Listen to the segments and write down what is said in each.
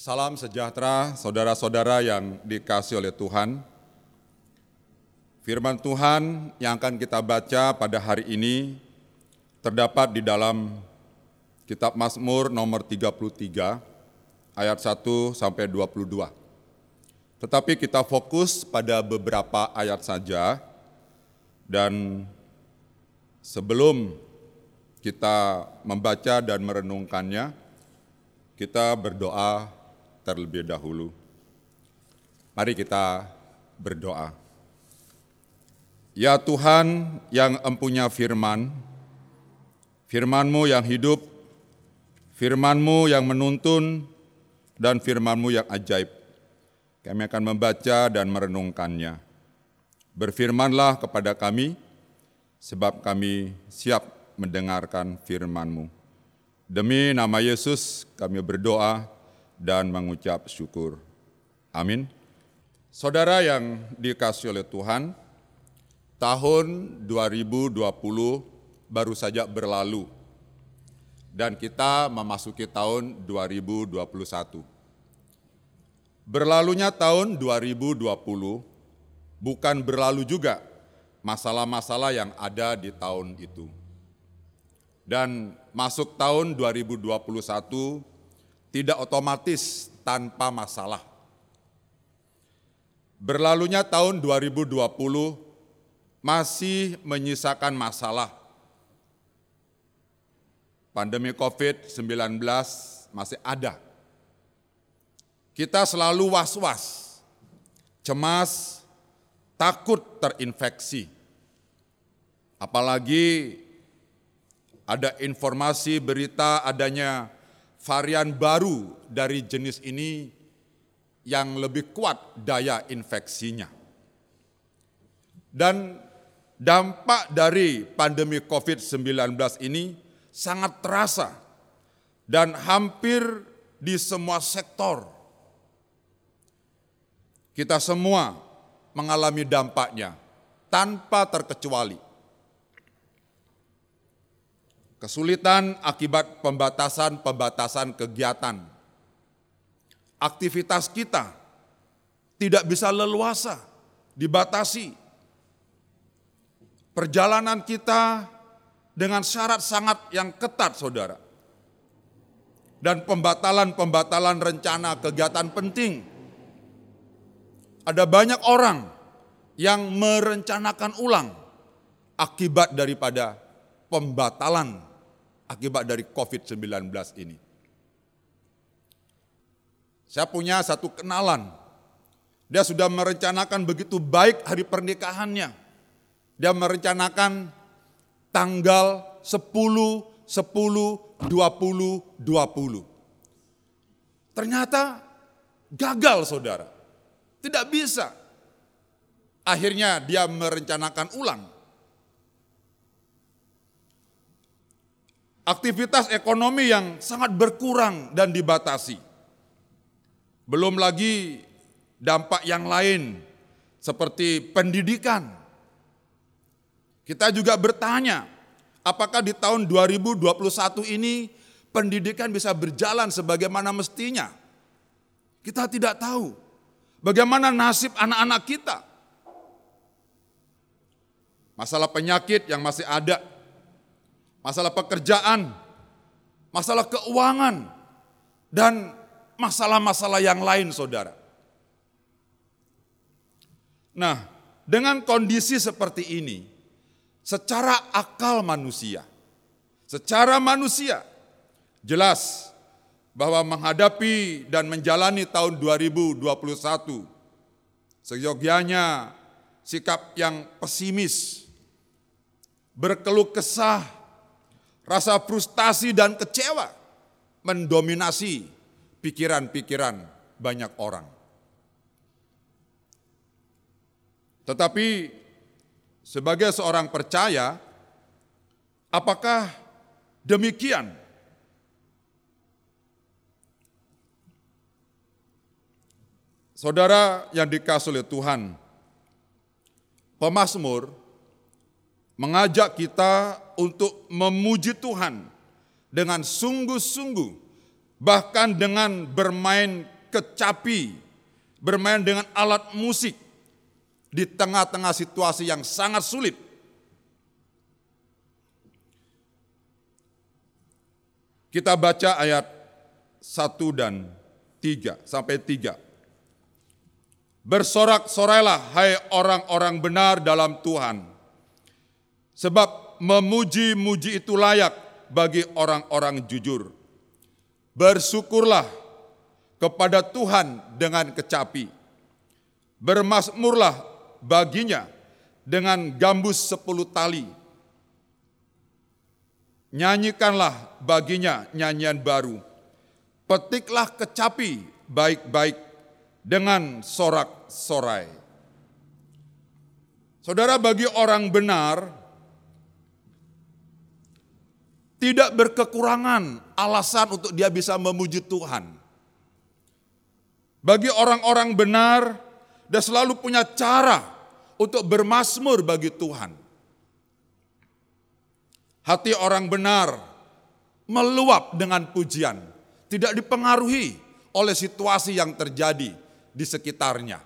Salam sejahtera saudara-saudara yang dikasih oleh Tuhan. Firman Tuhan yang akan kita baca pada hari ini terdapat di dalam kitab Mazmur nomor 33 ayat 1 sampai 22. Tetapi kita fokus pada beberapa ayat saja dan sebelum kita membaca dan merenungkannya, kita berdoa terlebih dahulu. Mari kita berdoa. Ya Tuhan yang empunya firman, firman-Mu yang hidup, firman-Mu yang menuntun, dan firman-Mu yang ajaib. Kami akan membaca dan merenungkannya. Berfirmanlah kepada kami, sebab kami siap mendengarkan firman-Mu. Demi nama Yesus kami berdoa dan mengucap syukur. Amin. Saudara yang dikasih oleh Tuhan, tahun 2020 baru saja berlalu dan kita memasuki tahun 2021. Berlalunya tahun 2020 bukan berlalu juga masalah-masalah yang ada di tahun itu. Dan masuk tahun 2021 tidak otomatis tanpa masalah. Berlalunya tahun 2020 masih menyisakan masalah. Pandemi COVID-19 masih ada kita selalu was-was, cemas, takut terinfeksi. Apalagi ada informasi berita adanya varian baru dari jenis ini yang lebih kuat daya infeksinya. Dan dampak dari pandemi COVID-19 ini sangat terasa dan hampir di semua sektor kita semua mengalami dampaknya tanpa terkecuali. Kesulitan akibat pembatasan-pembatasan kegiatan. Aktivitas kita tidak bisa leluasa, dibatasi. Perjalanan kita dengan syarat sangat yang ketat, saudara. Dan pembatalan-pembatalan rencana kegiatan penting ada banyak orang yang merencanakan ulang akibat daripada pembatalan akibat dari COVID-19 ini. Saya punya satu kenalan. Dia sudah merencanakan begitu baik hari pernikahannya. Dia merencanakan tanggal 10, 10, 20, 20. Ternyata gagal saudara. Tidak bisa. Akhirnya dia merencanakan ulang. Aktivitas ekonomi yang sangat berkurang dan dibatasi. Belum lagi dampak yang lain seperti pendidikan. Kita juga bertanya, apakah di tahun 2021 ini pendidikan bisa berjalan sebagaimana mestinya? Kita tidak tahu. Bagaimana nasib anak-anak kita? Masalah penyakit yang masih ada, masalah pekerjaan, masalah keuangan, dan masalah-masalah yang lain, saudara. Nah, dengan kondisi seperti ini, secara akal manusia, secara manusia, jelas bahwa menghadapi dan menjalani tahun 2021 seyogianya sikap yang pesimis, berkeluh kesah, rasa frustasi dan kecewa mendominasi pikiran-pikiran banyak orang. Tetapi sebagai seorang percaya, apakah demikian Saudara yang dikasih oleh Tuhan, pemazmur mengajak kita untuk memuji Tuhan dengan sungguh-sungguh bahkan dengan bermain kecapi, bermain dengan alat musik di tengah-tengah situasi yang sangat sulit. Kita baca ayat 1 dan 3 sampai 3. Bersorak-sorailah hai orang-orang benar dalam Tuhan. Sebab memuji-muji itu layak bagi orang-orang jujur. Bersyukurlah kepada Tuhan dengan kecapi. Bermasmurlah baginya dengan gambus sepuluh tali Nyanyikanlah baginya nyanyian baru. Petiklah kecapi baik-baik dengan sorak-sorai. Saudara, bagi orang benar tidak berkekurangan alasan untuk dia bisa memuji Tuhan. Bagi orang-orang benar, dia selalu punya cara untuk bermasmur bagi Tuhan. Hati orang benar meluap dengan pujian, tidak dipengaruhi oleh situasi yang terjadi di sekitarnya.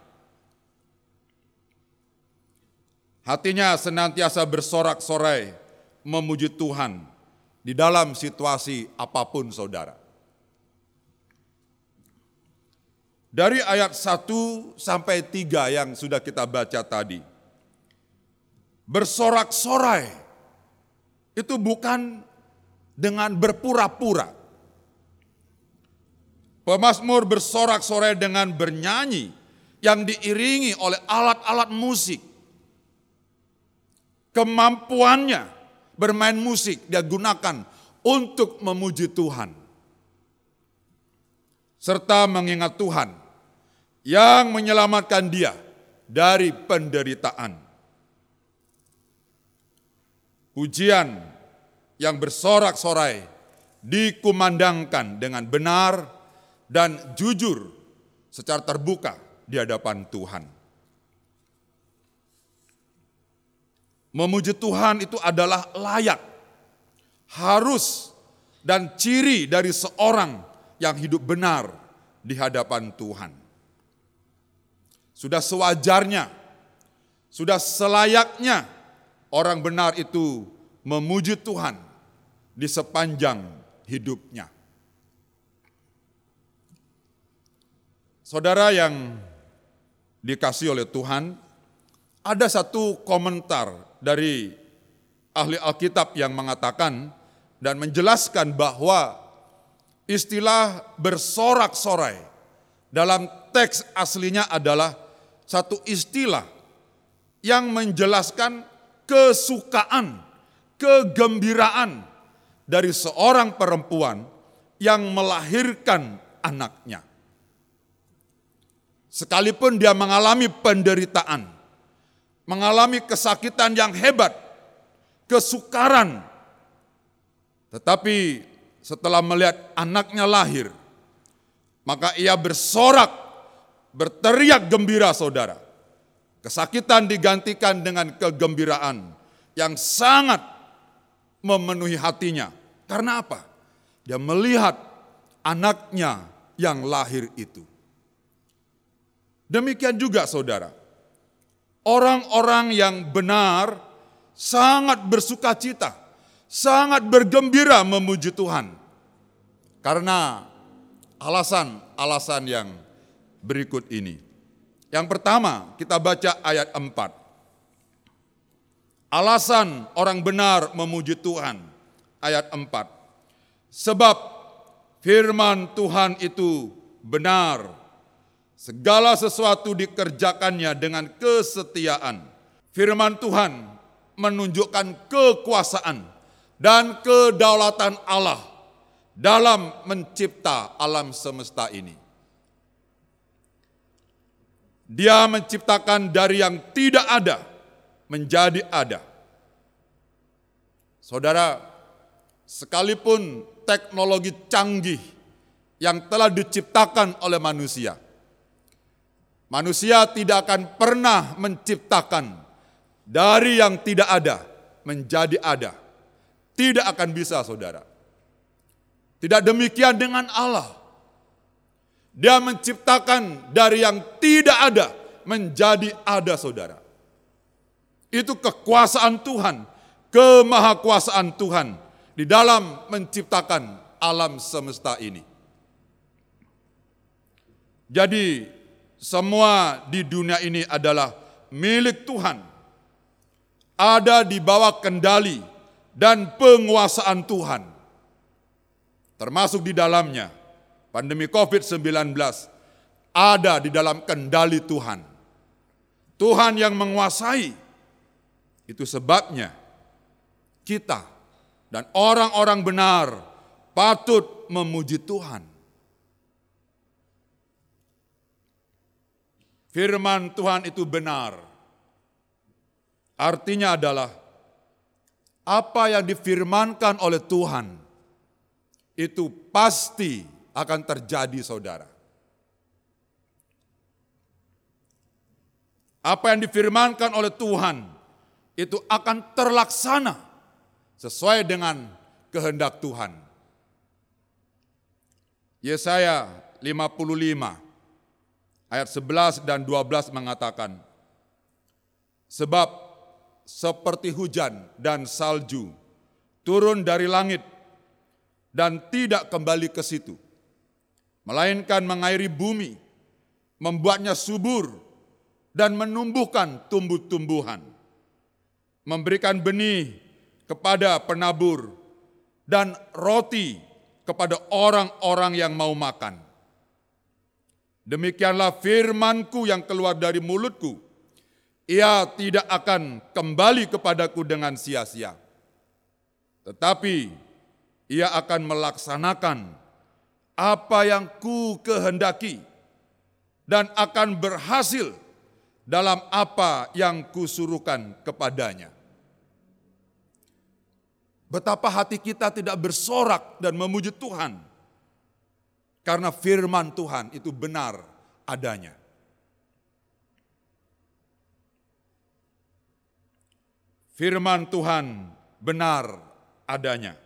Hatinya senantiasa bersorak-sorai memuji Tuhan di dalam situasi apa pun saudara. Dari ayat 1 sampai 3 yang sudah kita baca tadi. Bersorak-sorai itu bukan dengan berpura-pura. Pemasmur bersorak-sorai dengan bernyanyi yang diiringi oleh alat-alat musik. Kemampuannya bermain musik dia gunakan untuk memuji Tuhan. Serta mengingat Tuhan yang menyelamatkan dia dari penderitaan. Pujian yang bersorak-sorai dikumandangkan dengan benar dan jujur secara terbuka di hadapan Tuhan. Memuji Tuhan itu adalah layak, harus, dan ciri dari seorang yang hidup benar di hadapan Tuhan. Sudah sewajarnya, sudah selayaknya orang benar itu memuji Tuhan di sepanjang hidupnya. Saudara yang dikasih oleh Tuhan, ada satu komentar dari ahli Alkitab yang mengatakan dan menjelaskan bahwa istilah bersorak-sorai dalam teks aslinya adalah satu istilah yang menjelaskan kesukaan, kegembiraan dari seorang perempuan yang melahirkan anaknya. Sekalipun dia mengalami penderitaan, mengalami kesakitan yang hebat, kesukaran, tetapi setelah melihat anaknya lahir, maka ia bersorak, berteriak gembira saudara. Kesakitan digantikan dengan kegembiraan yang sangat memenuhi hatinya. Karena apa? Dia melihat anaknya yang lahir itu. Demikian juga saudara. Orang-orang yang benar sangat bersuka cita, sangat bergembira memuji Tuhan. Karena alasan-alasan yang berikut ini. Yang pertama, kita baca ayat 4. Alasan orang benar memuji Tuhan. Ayat 4. Sebab firman Tuhan itu benar. Segala sesuatu dikerjakannya dengan kesetiaan. Firman Tuhan menunjukkan kekuasaan dan kedaulatan Allah dalam mencipta alam semesta ini. Dia menciptakan dari yang tidak ada menjadi ada. Saudara, sekalipun teknologi canggih yang telah diciptakan oleh manusia, manusia tidak akan pernah menciptakan dari yang tidak ada menjadi ada. Tidak akan bisa, saudara. Tidak demikian dengan Allah. Dia menciptakan dari yang tidak ada menjadi ada saudara. Itu kekuasaan Tuhan, kemahakuasaan Tuhan di dalam menciptakan alam semesta ini. Jadi semua di dunia ini adalah milik Tuhan. Ada di bawah kendali dan penguasaan Tuhan. Termasuk di dalamnya pandemi COVID-19 ada di dalam kendali Tuhan. Tuhan yang menguasai. Itu sebabnya kita dan orang-orang benar patut memuji Tuhan. Firman Tuhan itu benar. Artinya adalah apa yang difirmankan oleh Tuhan itu pasti akan terjadi saudara. Apa yang difirmankan oleh Tuhan itu akan terlaksana sesuai dengan kehendak Tuhan. Yesaya 55 ayat 11 dan 12 mengatakan, Sebab seperti hujan dan salju turun dari langit dan tidak kembali ke situ, melainkan mengairi bumi, membuatnya subur, dan menumbuhkan tumbuh-tumbuhan, memberikan benih kepada penabur, dan roti kepada orang-orang yang mau makan. Demikianlah firmanku yang keluar dari mulutku. Ia tidak akan kembali kepadaku dengan sia-sia. Tetapi ia akan melaksanakan apa yang ku kehendaki dan akan berhasil dalam apa yang kusuruhkan kepadanya. Betapa hati kita tidak bersorak dan memuji Tuhan. Karena firman Tuhan itu benar adanya. Firman Tuhan benar adanya.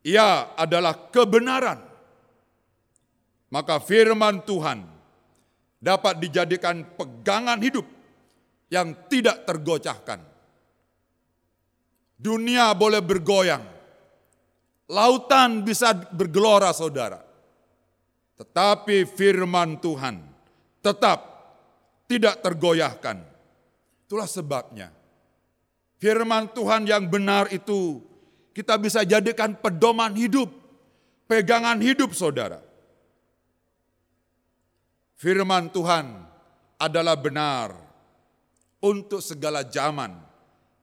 Ia adalah kebenaran. Maka firman Tuhan dapat dijadikan pegangan hidup yang tidak tergoyahkan. Dunia boleh bergoyang, lautan bisa bergelora, saudara, tetapi firman Tuhan tetap tidak tergoyahkan. Itulah sebabnya firman Tuhan yang benar itu kita bisa jadikan pedoman hidup, pegangan hidup, saudara Firman Tuhan adalah benar untuk segala zaman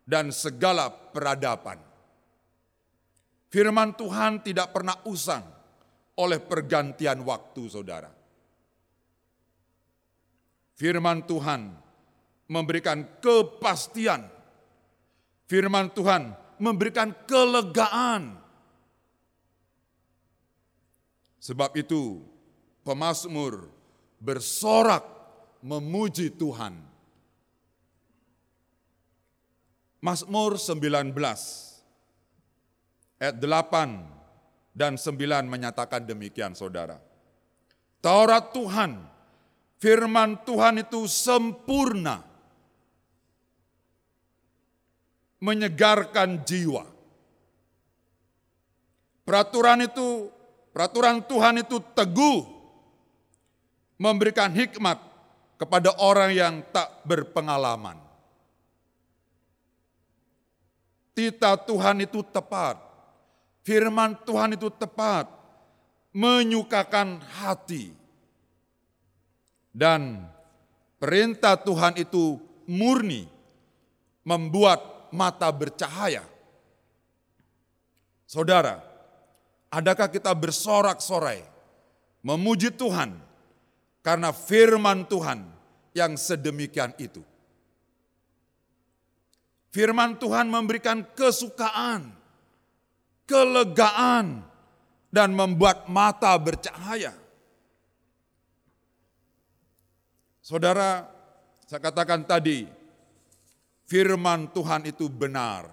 dan segala peradaban. Firman Tuhan tidak pernah usang oleh pergantian waktu, saudara. Firman Tuhan memberikan kepastian. Firman Tuhan memberikan kelegaan. Sebab itu, pemazmur bersorak memuji Tuhan. Mazmur 19 ayat 8 dan 9 menyatakan demikian saudara. Taurat Tuhan, firman Tuhan itu sempurna. Menyegarkan jiwa. Peraturan itu, peraturan Tuhan itu teguh memberikan hikmat kepada orang yang tak berpengalaman. Tita Tuhan itu tepat, firman Tuhan itu tepat, menyukakan hati. Dan perintah Tuhan itu murni, membuat mata bercahaya. Saudara, adakah kita bersorak-sorai, memuji Tuhan, karena firman Tuhan yang sedemikian itu. Firman Tuhan memberikan kesukaan, kelegaan, dan membuat mata bercahaya. Saudara, saya katakan tadi, firman Tuhan itu benar.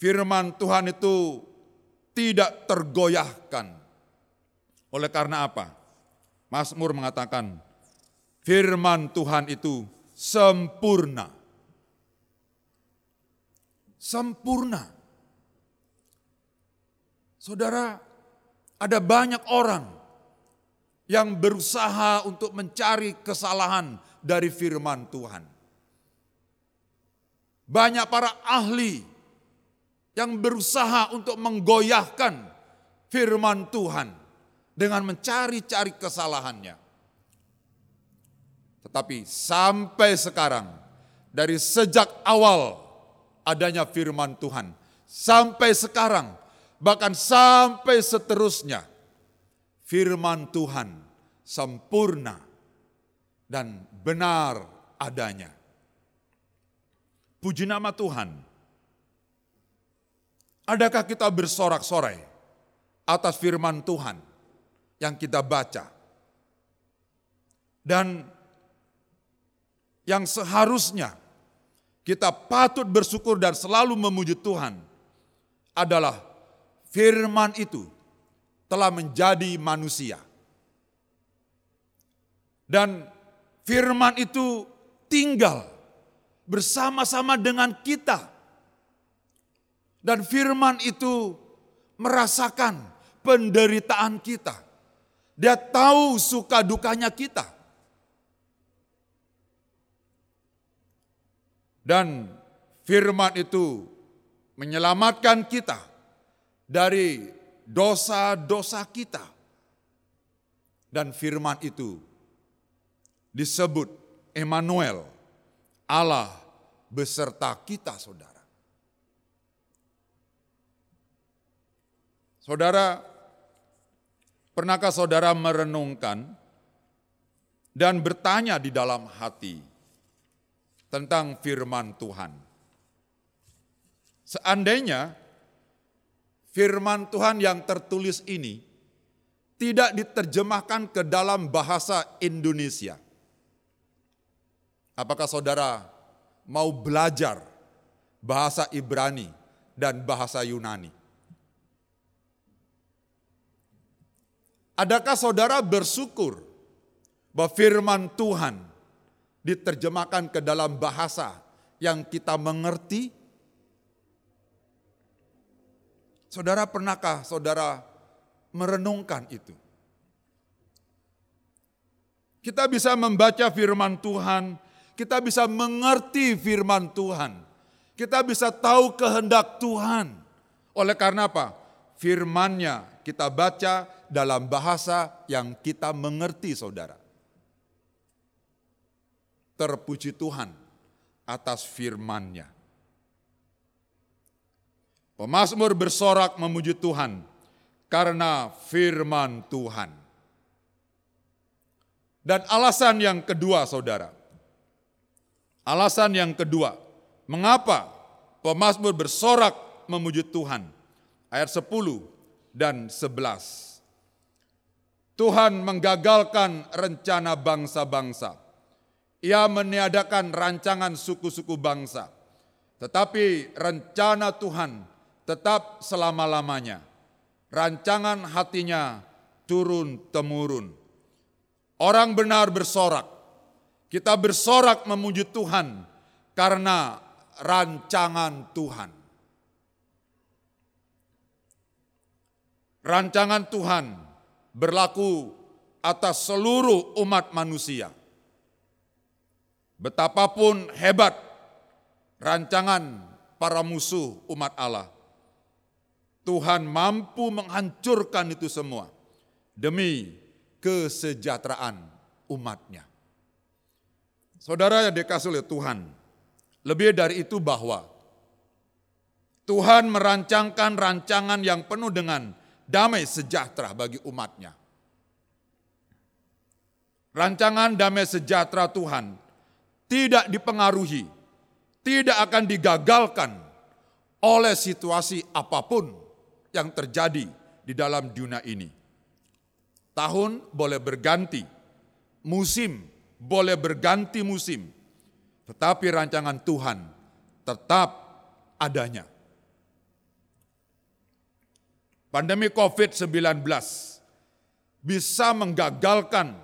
Firman Tuhan itu tidak tergoyahkan. Oleh karena apa? Mazmur mengatakan, firman Tuhan itu sempurna. Sempurna. Saudara, ada banyak orang yang berusaha untuk mencari kesalahan dari firman Tuhan. Banyak para ahli yang berusaha untuk menggoyahkan firman Tuhan dengan mencari-cari kesalahannya. Tetapi sampai sekarang, dari sejak awal adanya firman Tuhan, sampai sekarang, bahkan sampai seterusnya, firman Tuhan sempurna dan benar adanya. Puji nama Tuhan. Adakah kita bersorak-sorai atas firman Tuhan yang kita baca? Dan yang seharusnya kita patut bersyukur dan selalu memuji Tuhan adalah firman itu telah menjadi manusia. Dan firman itu tinggal bersama-sama dengan kita. Dan firman itu merasakan penderitaan kita. Dia tahu suka dukanya kita. Dan firman itu menyelamatkan kita dari dosa-dosa kita. Dan firman itu disebut Emmanuel, Allah beserta kita saudara. Saudara, pernahkah saudara merenungkan dan bertanya di dalam hati tentang firman Tuhan? Seandainya firman Tuhan yang tertulis ini tidak diterjemahkan ke dalam bahasa Indonesia. Apakah saudara mau belajar bahasa Ibrani dan bahasa Yunani. Adakah saudara bersyukur bahwa firman Tuhan diterjemahkan ke dalam bahasa yang kita mengerti? Saudara pernahkah saudara merenungkan itu? Kita bisa membaca firman Tuhan kita bisa mengerti firman Tuhan. Kita bisa tahu kehendak Tuhan. Oleh karena apa? Firmannya kita baca dalam bahasa yang kita mengerti saudara. Terpuji Tuhan atas firmannya. Pemasmur bersorak memuji Tuhan karena firman Tuhan. Dan alasan yang kedua saudara, Alasan yang kedua, mengapa pemazmur bersorak memuji Tuhan? Ayat 10 dan 11. Tuhan menggagalkan rencana bangsa-bangsa. Ia meniadakan rancangan suku-suku bangsa. Tetapi rencana Tuhan tetap selama-lamanya. Rancangan hatinya turun-temurun. Orang benar bersorak, kita bersorak memuji Tuhan karena rancangan Tuhan. Rancangan Tuhan berlaku atas seluruh umat manusia. Betapapun hebat rancangan para musuh umat Allah, Tuhan mampu menghancurkan itu semua demi kesejahteraan umatnya. Saudara yang dikasih oleh Tuhan, lebih dari itu bahwa Tuhan merancangkan rancangan yang penuh dengan damai sejahtera bagi umatnya. Rancangan damai sejahtera Tuhan tidak dipengaruhi, tidak akan digagalkan oleh situasi apa pun yang terjadi di dalam dunia ini. Tahun boleh berganti, musim boleh berganti musim, tetapi rancangan Tuhan tetap adanya. pandemi COVID-19 bisa menggagalkan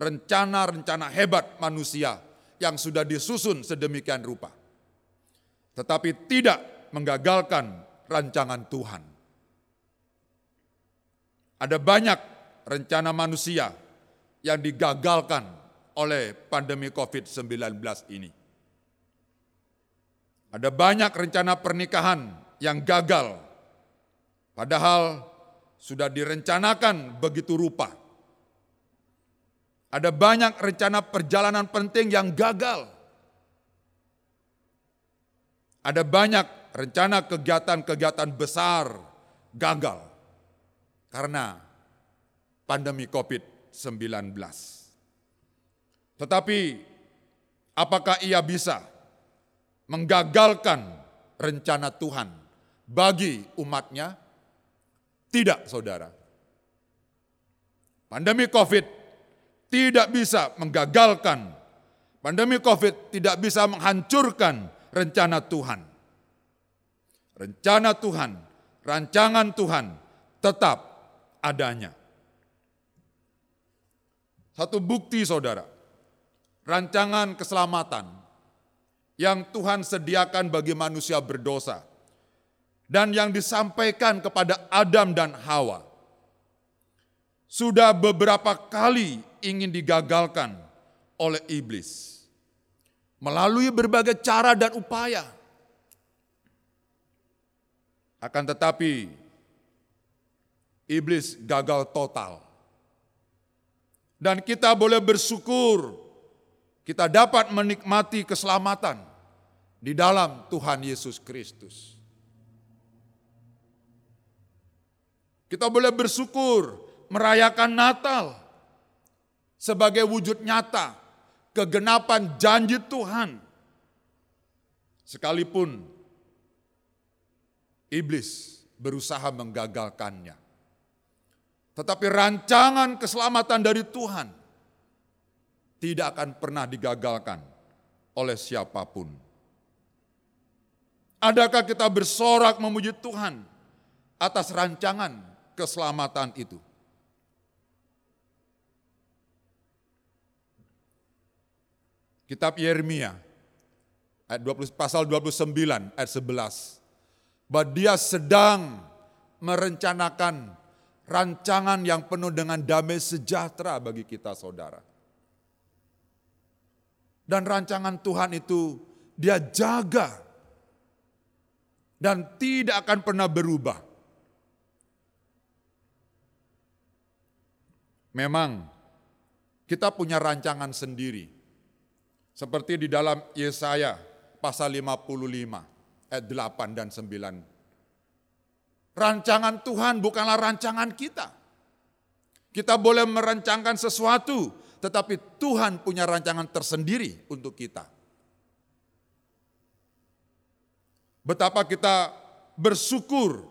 rencana-rencana hebat manusia yang sudah disusun sedemikian rupa. Tetapi tidak menggagalkan rancangan Tuhan. Ada banyak rencana manusia yang digagalkan oleh pandemi COVID-19 ini. Ada banyak rencana pernikahan yang gagal, padahal sudah direncanakan begitu rupa. Ada banyak rencana perjalanan penting yang gagal. Ada banyak rencana kegiatan-kegiatan besar gagal karena pandemi COVID-19. Tetapi apakah ia bisa menggagalkan rencana Tuhan bagi umatnya? Tidak, saudara. Pandemi COVID tidak bisa menggagalkan. Pandemi COVID tidak bisa menghancurkan rencana Tuhan. Rencana Tuhan, rancangan Tuhan tetap adanya. Satu bukti saudara, rancangan keselamatan yang Tuhan sediakan bagi manusia berdosa dan yang disampaikan kepada Adam dan Hawa sudah beberapa kali ingin digagalkan oleh iblis melalui berbagai cara dan upaya. Akan tetapi iblis gagal total. Dan kita boleh bersyukur kita dapat menikmati keselamatan di dalam Tuhan Yesus Kristus. Kita boleh bersyukur merayakan Natal sebagai wujud nyata kegenapan janji Tuhan. Sekalipun iblis berusaha menggagalkannya. Tetapi rancangan keselamatan dari Tuhan tidak akan pernah digagalkan oleh siapa pun. Adakah kita bersorak memuji Tuhan atas rancangan keselamatan itu? Kitab Yeremia ayat 20, pasal 29 ayat 11 bahwa dia sedang merencanakan rancangan yang penuh dengan damai sejahtera bagi kita saudara. Dan rancangan Tuhan itu dia jaga dan tidak akan pernah berubah. Memang kita punya rancangan sendiri. Seperti di dalam Yesaya pasal 55 ayat 8 dan 9. Rancangan Tuhan bukanlah rancangan kita. Kita boleh merancangkan sesuatu, tetapi Tuhan punya rancangan tersendiri untuk kita. Betapa kita bersyukur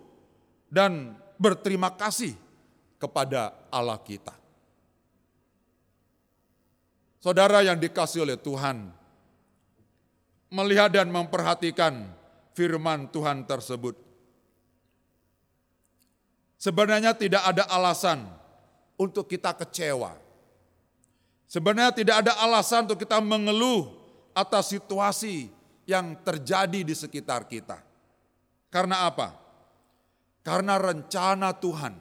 dan berterima kasih kepada Allah kita. Saudara yang dikasih oleh Tuhan, melihat dan memperhatikan firman Tuhan tersebut. Sebenarnya tidak ada alasan untuk kita kecewa. Sebenarnya tidak ada alasan untuk kita mengeluh atas situasi yang terjadi di sekitar kita. Karena apa? Karena rencana Tuhan,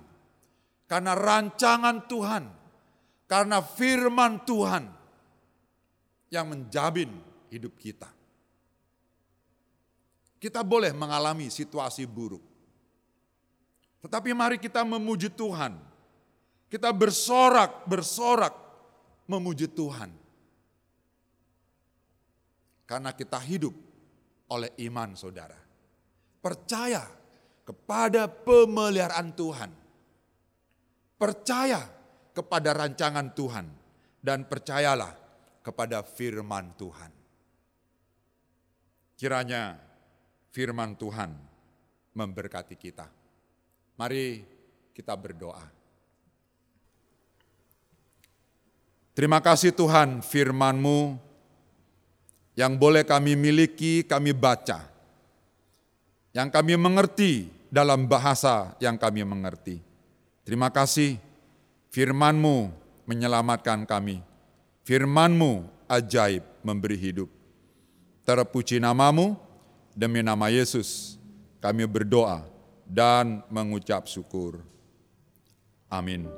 karena rancangan Tuhan, karena firman Tuhan yang menjamin hidup kita. Kita boleh mengalami situasi buruk. Tetapi mari kita memuji Tuhan. Kita bersorak, bersorak memuji Tuhan. Karena kita hidup oleh iman saudara. Percaya kepada pemeliharaan Tuhan. Percaya kepada rancangan Tuhan. Dan percayalah kepada firman Tuhan. Kiranya firman Tuhan memberkati kita. Mari kita berdoa. Terima kasih Tuhan firman-Mu yang boleh kami miliki, kami baca. Yang kami mengerti dalam bahasa yang kami mengerti. Terima kasih firman-Mu menyelamatkan kami. Firman-Mu ajaib memberi hidup. Terpuji namamu, demi nama Yesus kami berdoa dan mengucap syukur. Amin.